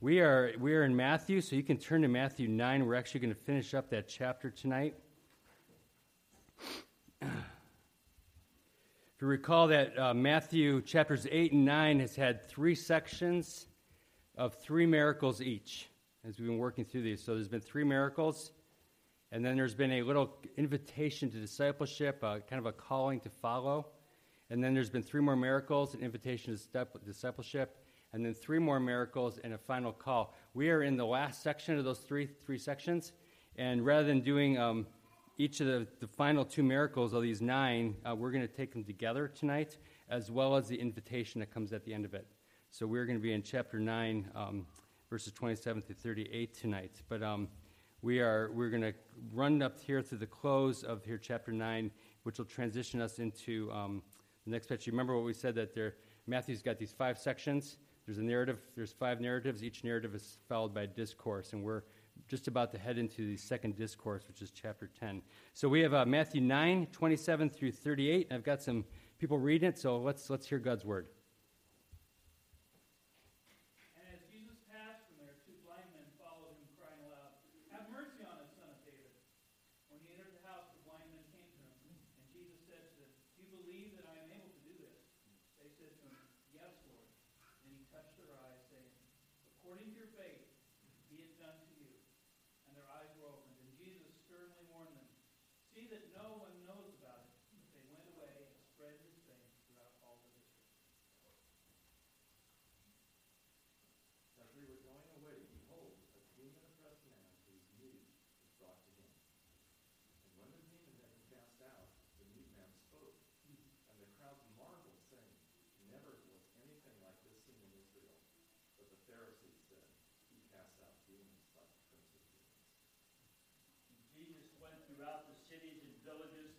we are we are in Matthew, so you can turn to Matthew nine. We're actually going to finish up that chapter tonight. If you recall that uh, Matthew chapters 8 and 9 has had three sections of three miracles each as we've been working through these. So there's been three miracles, and then there's been a little invitation to discipleship, uh, kind of a calling to follow. And then there's been three more miracles, an invitation to discipleship, and then three more miracles and a final call. We are in the last section of those three three sections, and rather than doing um, each of the, the final two miracles of these nine, uh, we're going to take them together tonight, as well as the invitation that comes at the end of it. So we're going to be in chapter nine, um, verses 27 to 38 tonight. But um, we are we're going to run up here to the close of here chapter nine, which will transition us into um, the next. You remember what we said that there Matthew's got these five sections. There's a narrative, there's five narratives. Each narrative is followed by a discourse, and we're just about to head into the second discourse, which is chapter 10. So we have uh, Matthew 9, 27 through 38. I've got some people reading it, so let's, let's hear God's word.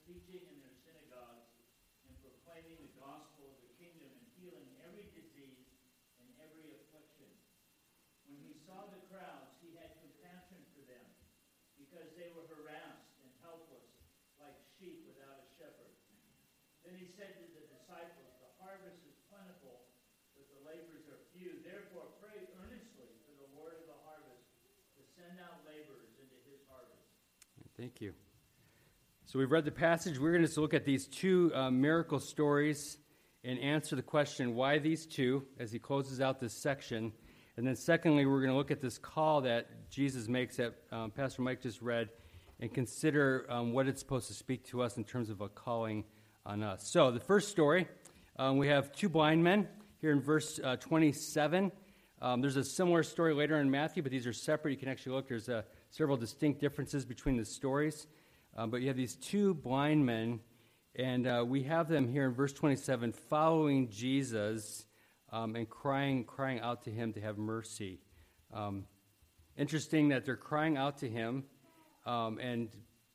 Teaching in their synagogues and proclaiming the gospel of the kingdom and healing every disease and every affliction. When he saw the crowds, he had compassion for them because they were harassed and helpless like sheep without a shepherd. Then he said to the disciples, The harvest is plentiful, but the laborers are few. Therefore, pray earnestly for the Lord of the harvest to send out laborers into his harvest. Thank you. So we've read the passage. We're going to look at these two uh, miracle stories and answer the question, why these two, as he closes out this section. And then, secondly, we're going to look at this call that Jesus makes that um, Pastor Mike just read and consider um, what it's supposed to speak to us in terms of a calling on us. So, the first story, um, we have two blind men here in verse uh, 27. Um, there's a similar story later in Matthew, but these are separate. You can actually look, there's uh, several distinct differences between the stories. Um, but you have these two blind men, and uh, we have them here in verse 27 following Jesus um, and crying, crying out to him to have mercy. Um, interesting that they're crying out to him, um, and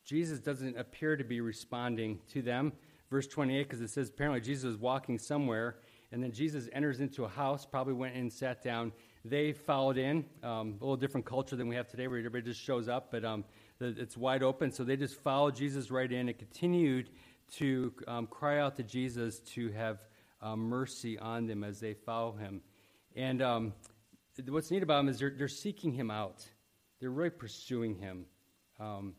Jesus doesn't appear to be responding to them. Verse 28, because it says apparently Jesus was walking somewhere, and then Jesus enters into a house, probably went in and sat down. They followed in, um, a little different culture than we have today, where everybody just shows up, but um, it's wide open. So they just followed Jesus right in and continued to um, cry out to Jesus to have um, mercy on them as they follow him. And um, what's neat about them is they're, they're seeking him out. They're really pursuing him um,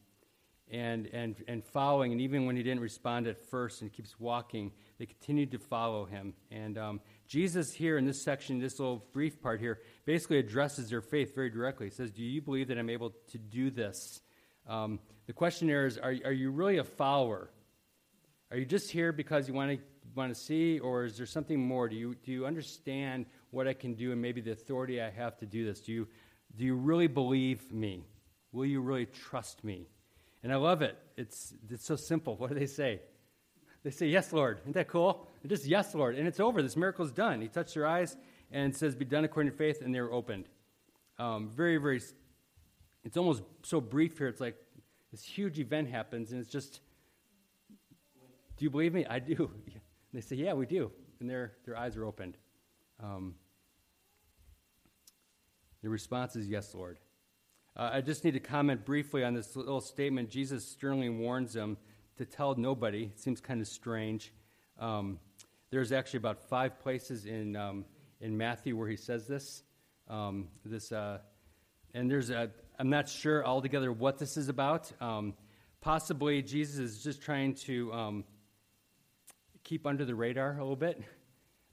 and, and, and following. And even when he didn't respond at first and keeps walking, they continued to follow him. And um, Jesus, here in this section, this little brief part here, basically addresses their faith very directly. He says, Do you believe that I'm able to do this? Um, the question there is are, are you really a follower? Are you just here because you want to, want to see, or is there something more? Do you, do you understand what I can do and maybe the authority I have to do this? Do you, do you really believe me? Will you really trust me? And I love it. It's, it's so simple. What do they say? They say, Yes, Lord. Isn't that cool? And just, Yes, Lord. And it's over. This miracle's done. He touched their eyes and says, Be done according to faith, and they're opened. Um, very, very it's almost so brief here. It's like this huge event happens, and it's just, do you believe me? I do. And they say, yeah, we do. And their, their eyes are opened. Um, the response is, yes, Lord. Uh, I just need to comment briefly on this little statement. Jesus sternly warns them to tell nobody. It seems kind of strange. Um, there's actually about five places in, um, in Matthew where he says this. Um, this, uh, and there's a, I'm not sure altogether what this is about. Um, possibly Jesus is just trying to um, keep under the radar a little bit.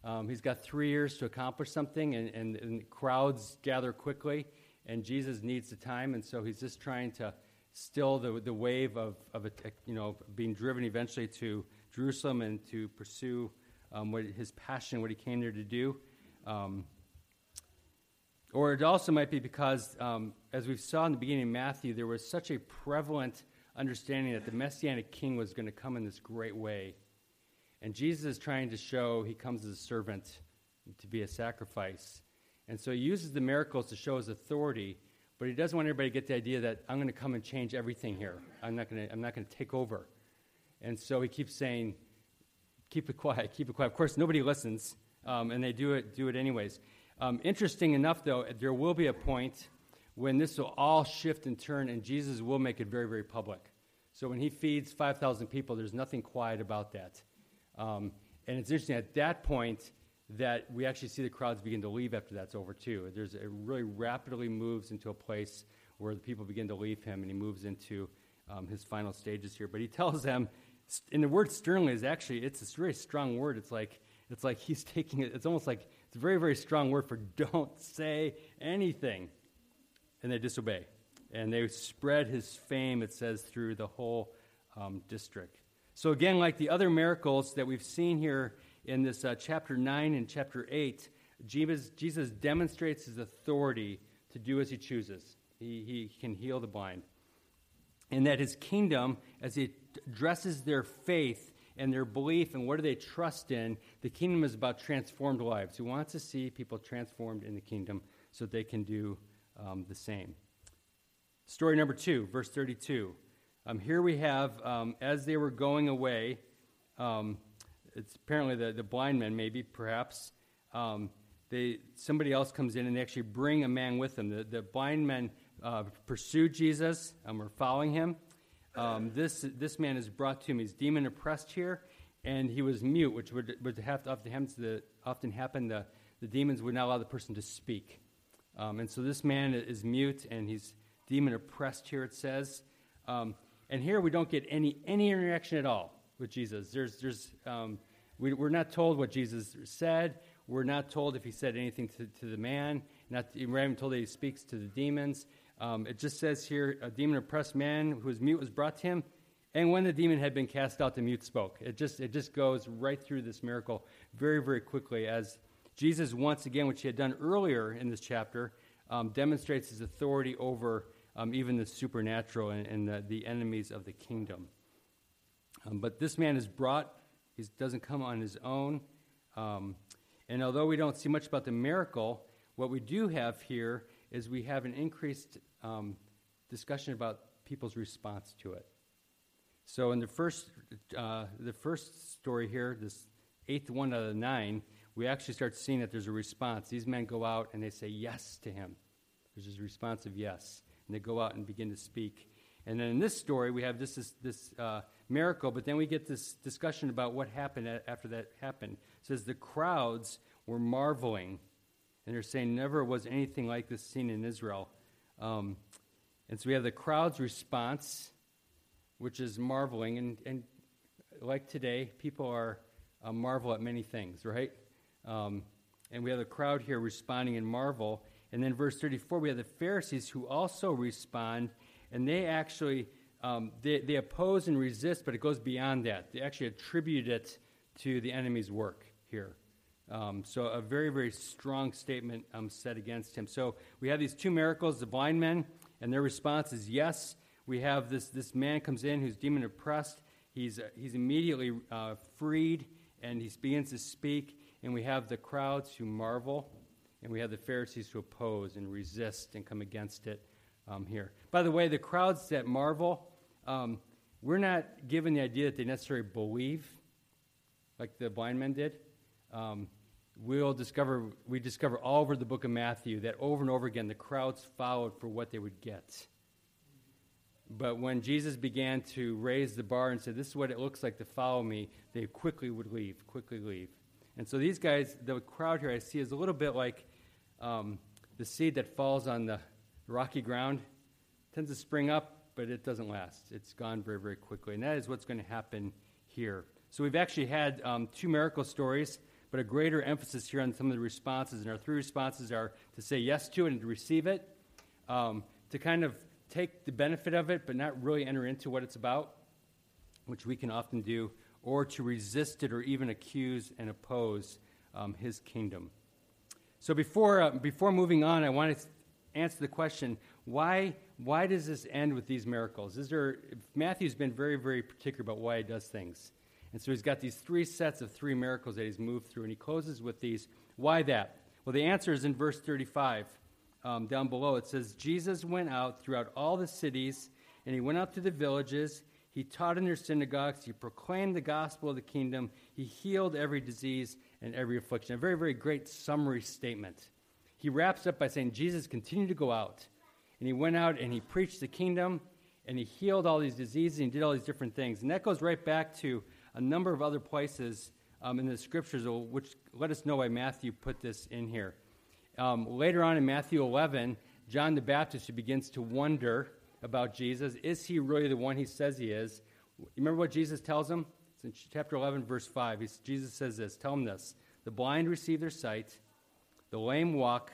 Um, he's got three years to accomplish something, and, and, and, crowds gather quickly, and Jesus needs the time, and so he's just trying to still the, the wave of, of a, you know, being driven eventually to Jerusalem and to pursue um, what his passion, what he came there to do. Um, or it also might be because, um, as we saw in the beginning of Matthew, there was such a prevalent understanding that the Messianic king was going to come in this great way. And Jesus is trying to show he comes as a servant to be a sacrifice. And so he uses the miracles to show his authority, but he doesn't want everybody to get the idea that I'm going to come and change everything here. I'm not going to, I'm not going to take over. And so he keeps saying, keep it quiet, keep it quiet. Of course, nobody listens, um, and they do it, do it anyways. Um, interesting enough, though, there will be a point when this will all shift and turn, and Jesus will make it very, very public. So when he feeds 5,000 people, there's nothing quiet about that. Um, and it's interesting at that point that we actually see the crowds begin to leave after that's over too. There's it really rapidly moves into a place where the people begin to leave him, and he moves into um, his final stages here. But he tells them, and the word sternly is actually it's a very strong word. It's like it's like he's taking it. It's almost like it's a very very strong word for don't say anything, and they disobey, and they spread his fame. It says through the whole um, district. So again, like the other miracles that we've seen here in this uh, chapter 9 and chapter 8, Jesus, Jesus demonstrates his authority to do as he chooses. He, he can heal the blind. And that his kingdom, as he addresses their faith and their belief and what do they trust in, the kingdom is about transformed lives. He wants to see people transformed in the kingdom so they can do um, the same. Story number two, verse 32. Um, here we have, um, as they were going away, um, it's apparently the, the blind men, maybe, perhaps. Um, they, somebody else comes in and they actually bring a man with them. The, the blind men uh, pursue Jesus and were following him. Um, this, this man is brought to him. He's demon oppressed here, and he was mute, which would, would have to often. The, often happen the, the demons would not allow the person to speak. Um, and so this man is mute, and he's demon oppressed here, it says. Um, and here we don't get any, any interaction at all with Jesus. There's, there's, um, we, are not told what Jesus said. We're not told if he said anything to, to the man. Not, we're even told that he speaks to the demons. Um, it just says here, a demon oppressed man who was mute was brought to him. And when the demon had been cast out, the mute spoke. It just, it just goes right through this miracle very, very quickly as Jesus, once again, which he had done earlier in this chapter, um, demonstrates his authority over um, even the supernatural and, and the, the, enemies of the kingdom. Um, but this man is brought, he doesn't come on his own. Um, and although we don't see much about the miracle, what we do have here is we have an increased um, discussion about people's response to it. So in the first, uh, the first story here, this eighth one out of the nine, we actually start seeing that there's a response. These men go out and they say yes to him. There's this response of yes, and they go out and begin to speak. And then in this story, we have this, this, this uh, miracle, but then we get this discussion about what happened after that happened. It says the crowds were marveling and they're saying never was anything like this seen in Israel. Um, and so we have the crowd's response, which is marveling. And, and like today, people are uh, marvel at many things, right? Um, and we have the crowd here responding in marvel. And then verse 34, we have the Pharisees who also respond, and they actually um, they, they oppose and resist, but it goes beyond that. They actually attribute it to the enemy's work here. Um, so a very, very strong statement um, set against him. So we have these two miracles, the blind men, and their response is yes. We have this, this man comes in who's demon oppressed. He's, uh, he's immediately uh, freed, and he begins to speak. And we have the crowds who marvel, and we have the Pharisees who oppose and resist and come against it um, here. By the way, the crowds that marvel, um, we're not given the idea that they necessarily believe like the blind men did. Um, we'll discover, we discover all over the book of Matthew that over and over again the crowds followed for what they would get. But when Jesus began to raise the bar and said, This is what it looks like to follow me, they quickly would leave, quickly leave. And so these guys, the crowd here I see is a little bit like um, the seed that falls on the rocky ground tends to spring up, but it doesn't last. It's gone very, very quickly. And that is what's going to happen here. So we've actually had um, two miracle stories, but a greater emphasis here on some of the responses. And our three responses are to say yes to it and to receive it, um, to kind of take the benefit of it, but not really enter into what it's about, which we can often do, or to resist it or even accuse and oppose um, his kingdom. So before, uh, before moving on, I want to answer the question why, why does this end with these miracles? Is there, Matthew's been very, very particular about why he does things. And so he's got these three sets of three miracles that he's moved through, and he closes with these. Why that? Well, the answer is in verse 35. Um, down below, it says, Jesus went out throughout all the cities, and he went out to the villages. He taught in their synagogues. He proclaimed the gospel of the kingdom. He healed every disease and every affliction. A very, very great summary statement. He wraps up by saying, Jesus continued to go out. And he went out and he preached the kingdom, and he healed all these diseases, and he did all these different things. And that goes right back to a number of other places um, in the scriptures, which let us know why Matthew put this in here. Um, later on in Matthew 11, John the Baptist begins to wonder about Jesus. Is he really the one he says he is? Remember what Jesus tells him? It's in chapter 11, verse 5. He's, Jesus says this Tell him this The blind receive their sight, the lame walk,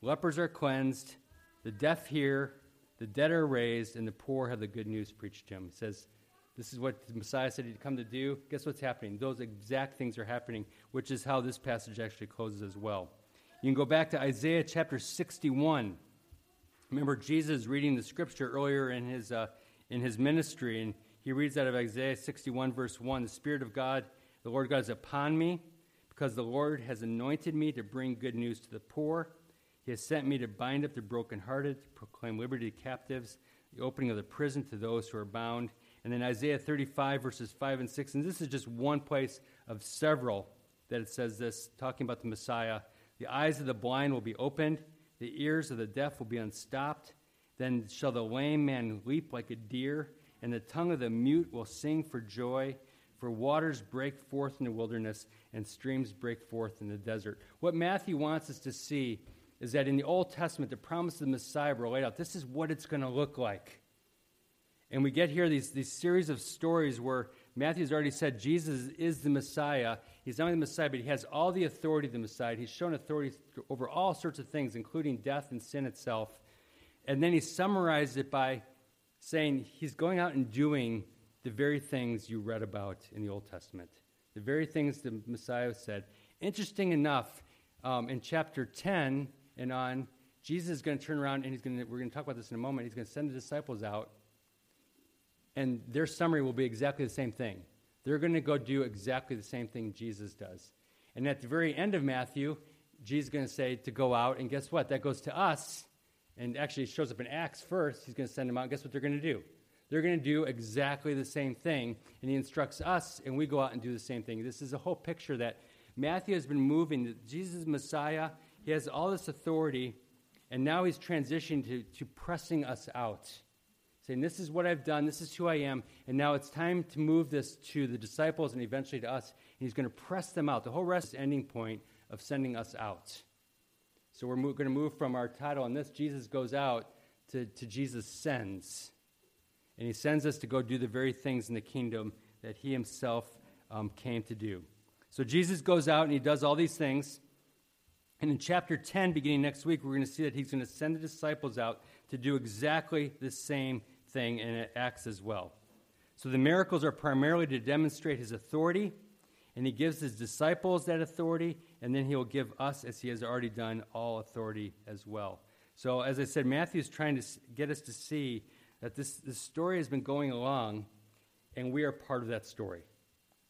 lepers are cleansed, the deaf hear, the dead are raised, and the poor have the good news preached to them. He says, This is what the Messiah said he'd come to do. Guess what's happening? Those exact things are happening, which is how this passage actually closes as well. You can go back to Isaiah chapter 61. Remember, Jesus reading the scripture earlier in his, uh, in his ministry, and he reads out of Isaiah 61, verse 1 The Spirit of God, the Lord God, is upon me, because the Lord has anointed me to bring good news to the poor. He has sent me to bind up the brokenhearted, to proclaim liberty to captives, the opening of the prison to those who are bound. And then Isaiah 35, verses 5 and 6. And this is just one place of several that it says this, talking about the Messiah the eyes of the blind will be opened, the ears of the deaf will be unstopped. Then shall the lame man leap like a deer, and the tongue of the mute will sing for joy. For waters break forth in the wilderness, and streams break forth in the desert. What Matthew wants us to see is that in the Old Testament, the promise of the Messiah were laid out. This is what it's going to look like. And we get here these, these series of stories where Matthew's already said Jesus is the Messiah. He's not only the Messiah, but he has all the authority of the Messiah. He's shown authority over all sorts of things, including death and sin itself. And then he summarized it by saying he's going out and doing the very things you read about in the Old Testament, the very things the Messiah said. Interesting enough, um, in chapter 10 and on, Jesus is going to turn around and he's going to, we're going to talk about this in a moment. He's going to send the disciples out and their summary will be exactly the same thing. They're going to go do exactly the same thing Jesus does. And at the very end of Matthew, Jesus is going to say to go out, and guess what? That goes to us, and actually shows up in Acts first. He's going to send them out. Guess what they're going to do? They're going to do exactly the same thing, and he instructs us, and we go out and do the same thing. This is a whole picture that Matthew has been moving. Jesus Messiah. He has all this authority, and now he's transitioning to, to pressing us out saying, This is what I've done, this is who I am, and now it's time to move this to the disciples and eventually to us. And he's going to press them out. The whole rest is ending point of sending us out. So we're mo- going to move from our title on this, Jesus goes out, to, to Jesus sends. And he sends us to go do the very things in the kingdom that he himself um, came to do. So Jesus goes out and he does all these things. And in chapter 10, beginning next week, we're going to see that he's going to send the disciples out to do exactly the same thing and it acts as well. So the miracles are primarily to demonstrate his authority, and he gives his disciples that authority, and then he will give us, as he has already done, all authority as well. So, as I said, Matthew is trying to get us to see that this, this story has been going along, and we are part of that story.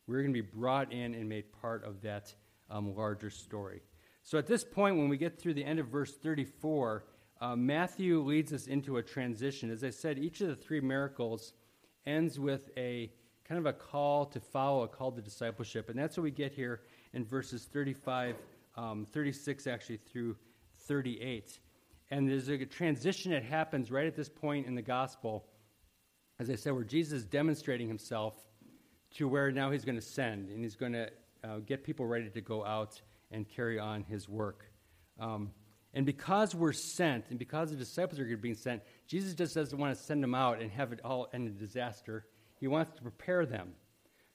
We're going to be brought in and made part of that um, larger story. So, at this point, when we get through the end of verse 34, uh, Matthew leads us into a transition. As I said, each of the three miracles ends with a kind of a call to follow, a call to discipleship. And that's what we get here in verses 35, um, 36 actually through 38. And there's a transition that happens right at this point in the gospel, as I said, where Jesus is demonstrating himself to where now he's going to send and he's going to uh, get people ready to go out and carry on his work. Um, And because we're sent, and because the disciples are being sent, Jesus just doesn't want to send them out and have it all end in disaster. He wants to prepare them.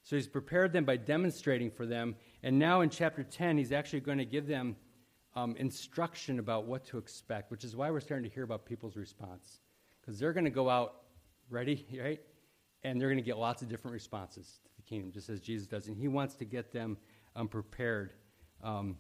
So he's prepared them by demonstrating for them. And now in chapter 10, he's actually going to give them um, instruction about what to expect, which is why we're starting to hear about people's response. Because they're going to go out ready, right? And they're going to get lots of different responses to the kingdom, just as Jesus does. And he wants to get them um, prepared um,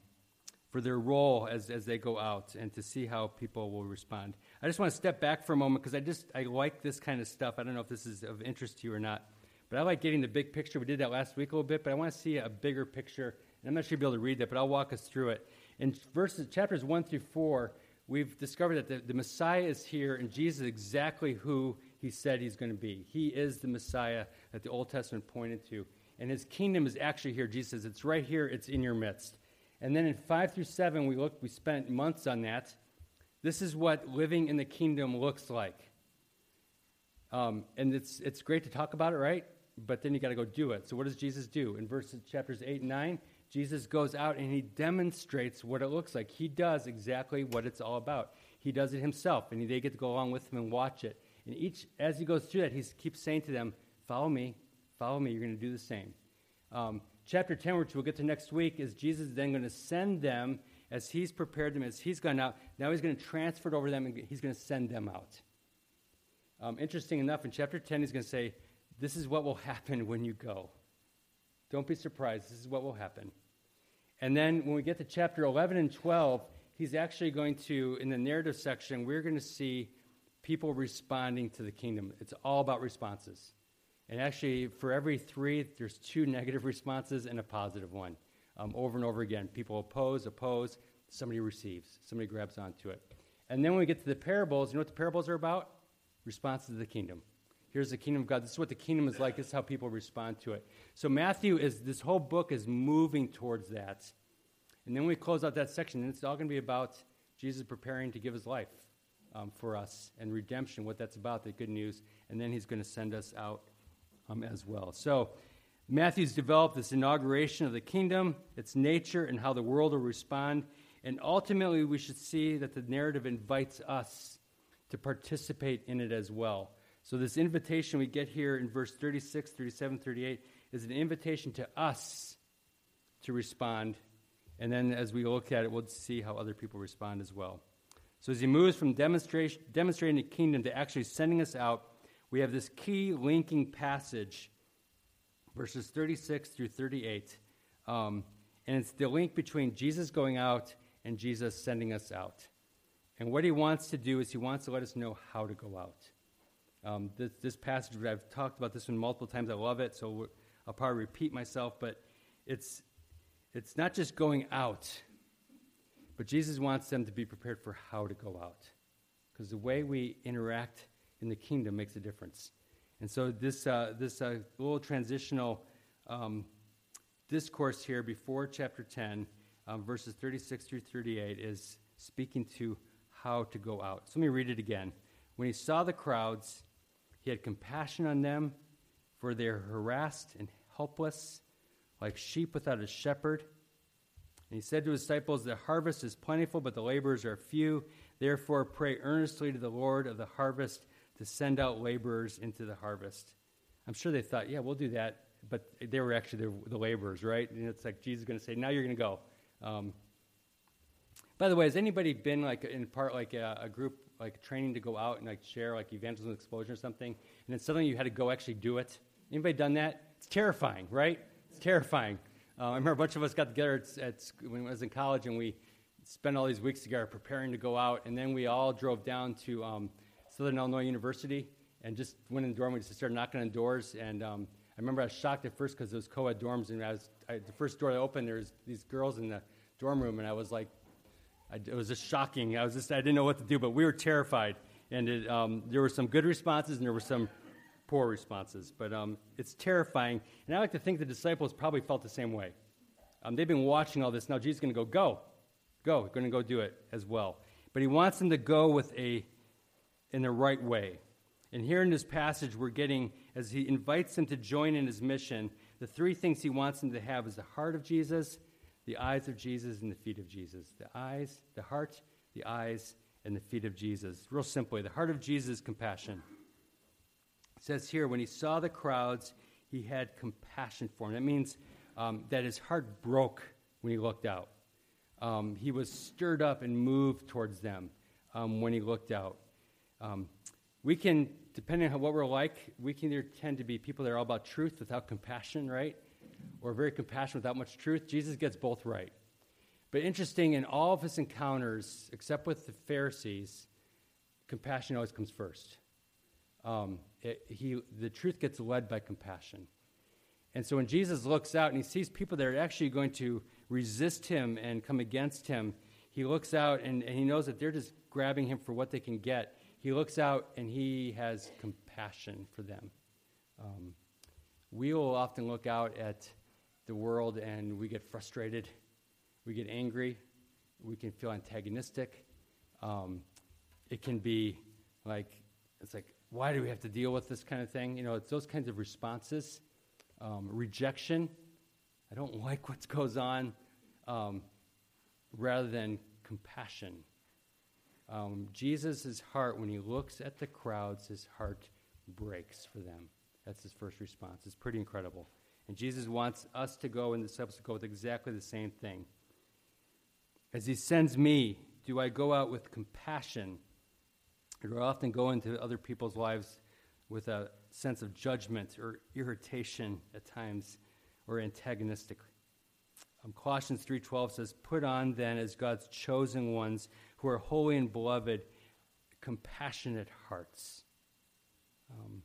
for their role as, as they go out and to see how people will respond. I just want to step back for a moment because I just I like this kind of stuff. I don't know if this is of interest to you or not, but I like getting the big picture. We did that last week a little bit, but I want to see a bigger picture. And I'm not sure you'll be able to read that, but I'll walk us through it. In verses chapters one through four, we've discovered that the, the Messiah is here, and Jesus is exactly who he said he's going to be. He is the Messiah that the Old Testament pointed to. And his kingdom is actually here. Jesus says, It's right here, it's in your midst. And then in 5 through 7, we looked, we spent months on that. This is what living in the kingdom looks like. Um, and it's, it's great to talk about it, right? But then you got to go do it. So what does Jesus do? In verses chapters 8 and 9, Jesus goes out and he demonstrates what it looks like. He does exactly what it's all about. He does it himself, and they get to go along with him and watch it. And each, as he goes through that, he keeps saying to them, Follow me, follow me, you're going to do the same. Um, chapter 10, which we'll get to next week, is Jesus then going to send them as he's prepared them, as he's gone out. Now he's going to transfer it over them and he's going to send them out. Um, interesting enough, in chapter 10, he's going to say, This is what will happen when you go. Don't be surprised. This is what will happen. And then when we get to chapter 11 and 12, he's actually going to, in the narrative section, we're going to see people responding to the kingdom. It's all about responses. And actually, for every three, there's two negative responses and a positive one. Um, over and over again. People oppose, oppose, somebody receives, somebody grabs onto it. And then when we get to the parables, you know what the parables are about? Responses to the kingdom. Here's the kingdom of God. This is what the kingdom is like. This is how people respond to it. So Matthew is this whole book is moving towards that. And then we close out that section, and it's all going to be about Jesus preparing to give his life um, for us and redemption, what that's about, the good news. And then he's going to send us out um, as well. So, Matthew's developed this inauguration of the kingdom, its nature, and how the world will respond. And ultimately, we should see that the narrative invites us to participate in it as well. So, this invitation we get here in verse 36, 37, 38 is an invitation to us to respond. And then as we look at it, we'll see how other people respond as well. So, as he moves from demonstrating the kingdom to actually sending us out, we have this key linking passage, verses 36 through 38. Um, and it's the link between Jesus going out and Jesus sending us out. And what he wants to do is he wants to let us know how to go out. Um, this, this, passage, I've talked about this one multiple times. I love it, so I'll probably repeat myself, but it's, it's not just going out, but Jesus wants them to be prepared for how to go out. Because the way we interact in the kingdom makes a difference. And so this, uh, this uh, little transitional um, discourse here before chapter 10, um, verses 36 through 38, is speaking to how to go out. So let me read it again. When he saw the crowds, he had compassion on them, for they are harassed and helpless, like sheep without a shepherd. And he said to his disciples, The harvest is plentiful, but the laborers are few. Therefore, pray earnestly to the Lord of the harvest to send out laborers into the harvest. I'm sure they thought, yeah, we'll do that. But they were actually the, laborers, right? And it's like Jesus is going to say, now you're going to go. Um, by the way, has anybody been like in part like a, a, group like training to go out and like share like evangelism explosion or something, and then suddenly you had to go actually do it? Anybody done that? It's terrifying, right? It's terrifying. Uh, I remember a bunch of us got together at, at, when I was in college, and we spent all these weeks together preparing to go out, and then we all drove down to um, Southern Illinois University and just went in the dorm. We just started knocking on doors. And um, I remember I was shocked at first because it was co ed dorms. And I was, I, the first door I opened, there was these girls in the dorm room. And I was like, I, it was just shocking. I was just, I didn't know what to do, but we were terrified. And it, um, there were some good responses and there were some poor responses. But um, it's terrifying. And I like to think the disciples probably felt the same way. Um, they've been watching all this. Now Jesus is going to go, go, go, going to go do it as well. But he wants them to go with a in the right way. And here in this passage, we're getting, as he invites them to join in his mission, the three things he wants them to have is the heart of Jesus, the eyes of Jesus, and the feet of Jesus. The eyes, the heart, the eyes and the feet of Jesus. Real simply, the heart of Jesus compassion. It says here, when he saw the crowds, he had compassion for them. That means um, that his heart broke when he looked out. Um, he was stirred up and moved towards them um, when he looked out. Um, we can, depending on what we're like, we can either tend to be people that are all about truth without compassion, right? Or very compassionate without much truth. Jesus gets both right. But interesting, in all of his encounters, except with the Pharisees, compassion always comes first. Um, it, he, the truth gets led by compassion. And so when Jesus looks out and he sees people that are actually going to resist him and come against him, he looks out and, and he knows that they're just grabbing him for what they can get. He looks out and he has compassion for them. Um, we will often look out at the world and we get frustrated, we get angry, we can feel antagonistic. Um, it can be like, it's like, why do we have to deal with this kind of thing? You know, it's those kinds of responses. Um, rejection, I don't like what goes on, um, rather than compassion. Um, Jesus' heart, when he looks at the crowds, his heart breaks for them. That's his first response. It's pretty incredible. And Jesus wants us to go in the go with exactly the same thing. As he sends me, do I go out with compassion? Or often go into other people's lives with a sense of judgment or irritation at times or antagonistic. Um, Colossians 3:12 says, "Put on then as God's chosen ones who are holy and beloved, compassionate hearts." Um,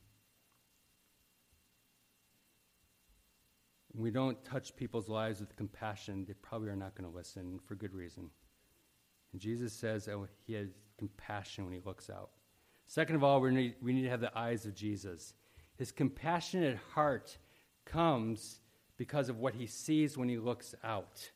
we don't touch people's lives with compassion, they probably are not going to listen for good reason. And Jesus says oh, he has compassion when he looks out. Second of all, we need, we need to have the eyes of Jesus. His compassionate heart comes because of what he sees when he looks out.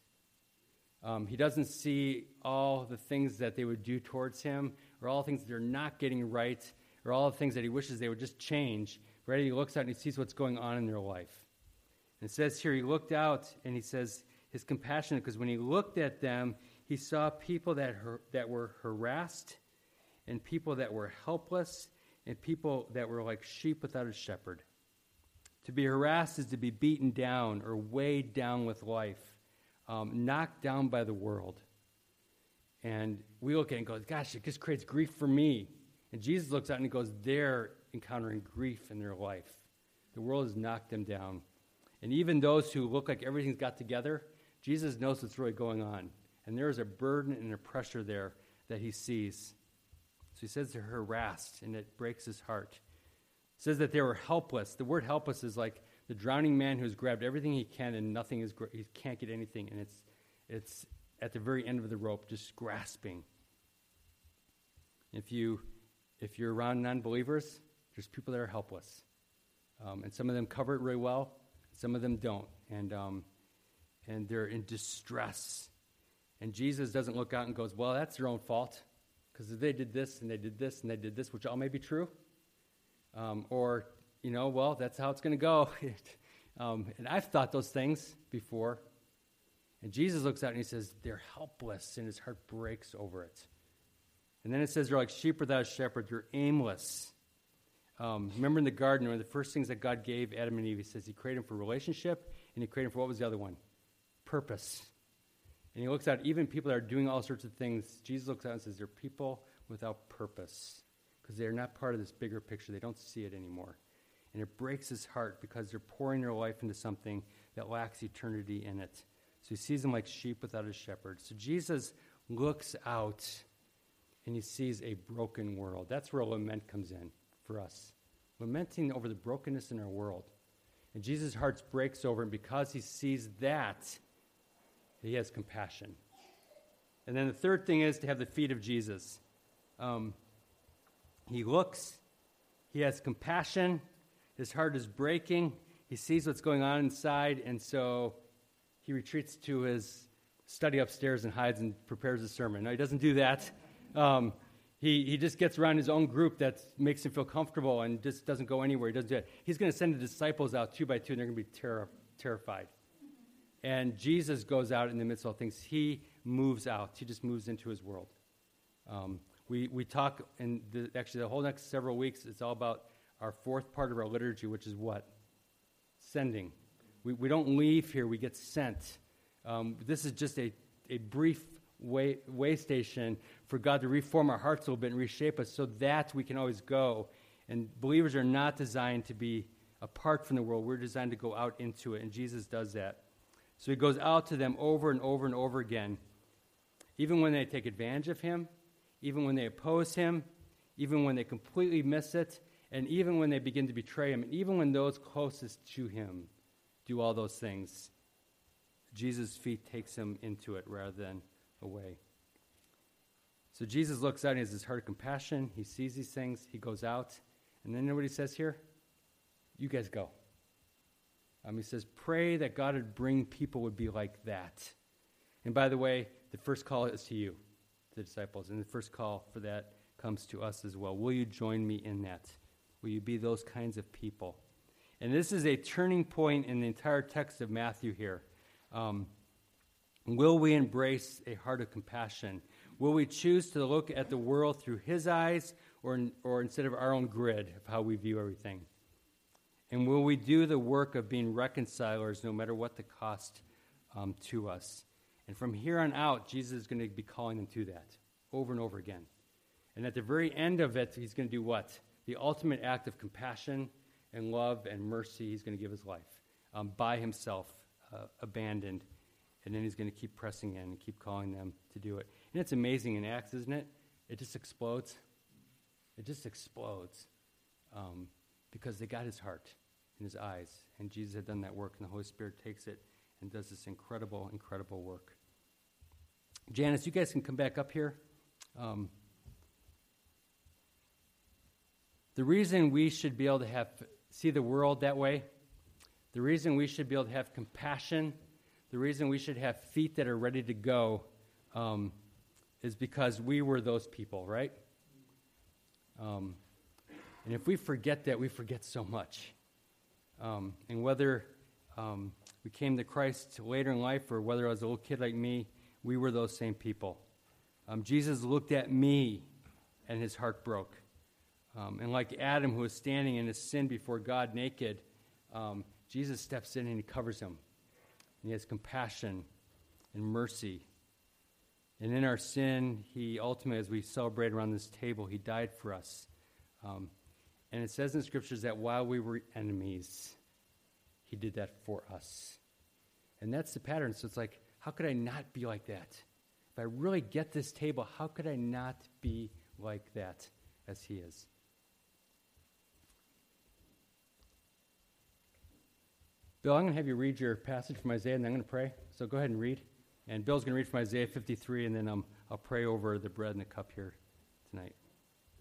Um, he doesn't see all the things that they would do towards him, or all the things that they're not getting right, or all the things that he wishes they would just change. Right? He looks out and he sees what's going on in their life. It says here, he looked out and he says, his compassion, because when he looked at them, he saw people that, her, that were harassed and people that were helpless and people that were like sheep without a shepherd. To be harassed is to be beaten down or weighed down with life, um, knocked down by the world. And we look at it and go, gosh, it just creates grief for me. And Jesus looks out and he goes, they're encountering grief in their life. The world has knocked them down. And even those who look like everything's got together, Jesus knows what's really going on. And there is a burden and a pressure there that he sees. So he says they're harassed, and it breaks his heart. It says that they were helpless. The word helpless is like the drowning man who's grabbed everything he can and nothing is, he can't get anything, and it's, it's at the very end of the rope, just grasping. If, you, if you're around non believers, there's people that are helpless. Um, and some of them cover it really well, some of them don't. And, um, and they're in distress. And Jesus doesn't look out and goes, Well, that's your own fault because they did this and they did this and they did this, which all may be true. Um, or, you know, well, that's how it's going to go. um, and I've thought those things before. And Jesus looks out and he says, they're helpless, and his heart breaks over it. And then it says they're like sheep without a shepherd, they're aimless. Um, remember in the garden, one of the first things that God gave Adam and Eve, he says he created them for relationship, and he created them for what was the other one? Purpose. And he looks out, even people that are doing all sorts of things, Jesus looks out and says, they're people without purpose because they're not part of this bigger picture. They don't see it anymore. And it breaks his heart because they're pouring their life into something that lacks eternity in it. So he sees them like sheep without a shepherd. So Jesus looks out and he sees a broken world. That's where lament comes in for us. Lamenting over the brokenness in our world. And Jesus' heart breaks over, and because he sees that, he has compassion. And then the third thing is to have the feet of Jesus. Um, he looks, he has compassion, his heart is breaking, he sees what's going on inside, and so he retreats to his study upstairs and hides and prepares a sermon. No, he doesn't do that. Um, he, he just gets around his own group that makes him feel comfortable and just doesn't go anywhere. He doesn't do it. He's going to send the disciples out two by two, and they're going to be terror, terrified. And Jesus goes out in the midst of all things. He moves out, he just moves into his world. Um, we, we talk, and actually, the whole next several weeks, it's all about our fourth part of our liturgy, which is what? Sending. We, we don't leave here, we get sent. Um, this is just a, a brief way, way station for God to reform our hearts a little bit and reshape us so that we can always go. And believers are not designed to be apart from the world, we're designed to go out into it, and Jesus does that. So he goes out to them over and over and over again. Even when they take advantage of him, even when they oppose him, even when they completely miss it, and even when they begin to betray him, and even when those closest to him do all those things, Jesus' feet takes him into it rather than away. So Jesus looks out and he has this heart of compassion. He sees these things. He goes out. And then you know what he says here? You guys go. Um, he says, pray that God would bring people would be like that. And by the way, the first call is to you, the disciples. And the first call for that comes to us as well. Will you join me in that? Will you be those kinds of people? And this is a turning point in the entire text of Matthew here. Um, will we embrace a heart of compassion? Will we choose to look at the world through his eyes or, or instead of our own grid of how we view everything? And will we do the work of being reconcilers no matter what the cost um, to us? And from here on out, Jesus is going to be calling them to that over and over again. And at the very end of it, he's going to do what? The ultimate act of compassion and love and mercy. He's going to give his life um, by himself, uh, abandoned. And then he's going to keep pressing in and keep calling them to do it. And it's amazing in Acts, isn't it? It just explodes. It just explodes um, because they got his heart in his eyes. And Jesus had done that work, and the Holy Spirit takes it and does this incredible, incredible work. Janice, you guys can come back up here. Um, the reason we should be able to have see the world that way, the reason we should be able to have compassion, the reason we should have feet that are ready to go, um, is because we were those people, right? Um, and if we forget that, we forget so much. Um, and whether um, we came to Christ later in life or whether I was a little kid like me, we were those same people. Um, Jesus looked at me and his heart broke. Um, and like Adam, who was standing in his sin before God naked, Jesus steps in and he covers him. And he has compassion and mercy. And in our sin, he ultimately, as we celebrate around this table, he died for us. Um, and it says in the scriptures that while we were enemies, he did that for us. And that's the pattern. So it's like, how could I not be like that? If I really get this table, how could I not be like that as he is? Bill, I'm going to have you read your passage from Isaiah, and then I'm going to pray. So go ahead and read. And Bill's going to read from Isaiah 53, and then um, I'll pray over the bread and the cup here tonight.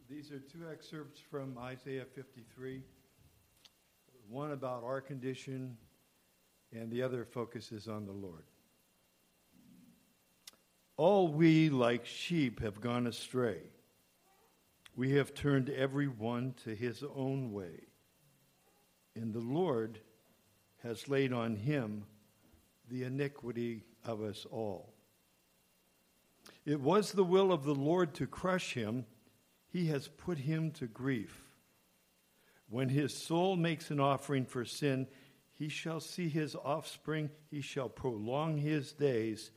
These are two excerpts from Isaiah 53 one about our condition, and the other focuses on the Lord. All we, like sheep, have gone astray. We have turned every one to his own way, and the Lord has laid on him the iniquity of us all. It was the will of the Lord to crush him he has put him to grief. When his soul makes an offering for sin, he shall see his offspring, he shall prolong his days.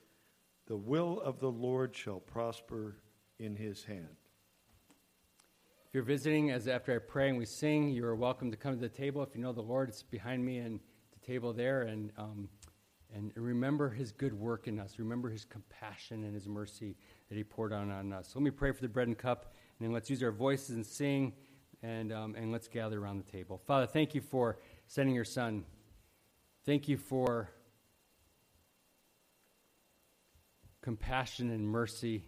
The will of the Lord shall prosper in his hand. If you're visiting, as after I pray and we sing, you are welcome to come to the table. If you know the Lord, it's behind me and table there. And, um, and remember his good work in us. Remember his compassion and his mercy that he poured on, on us. So let me pray for the bread and cup. And then let's use our voices and sing, and, um, and let's gather around the table. Father, thank you for sending your son. Thank you for compassion and mercy,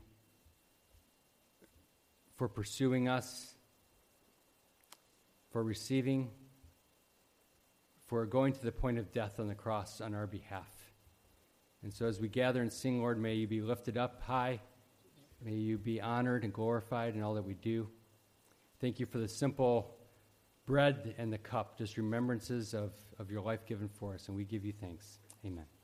for pursuing us, for receiving, for going to the point of death on the cross on our behalf. And so as we gather and sing, Lord, may you be lifted up high. May you be honored and glorified in all that we do. Thank you for the simple bread and the cup, just remembrances of, of your life given for us, and we give you thanks. Amen.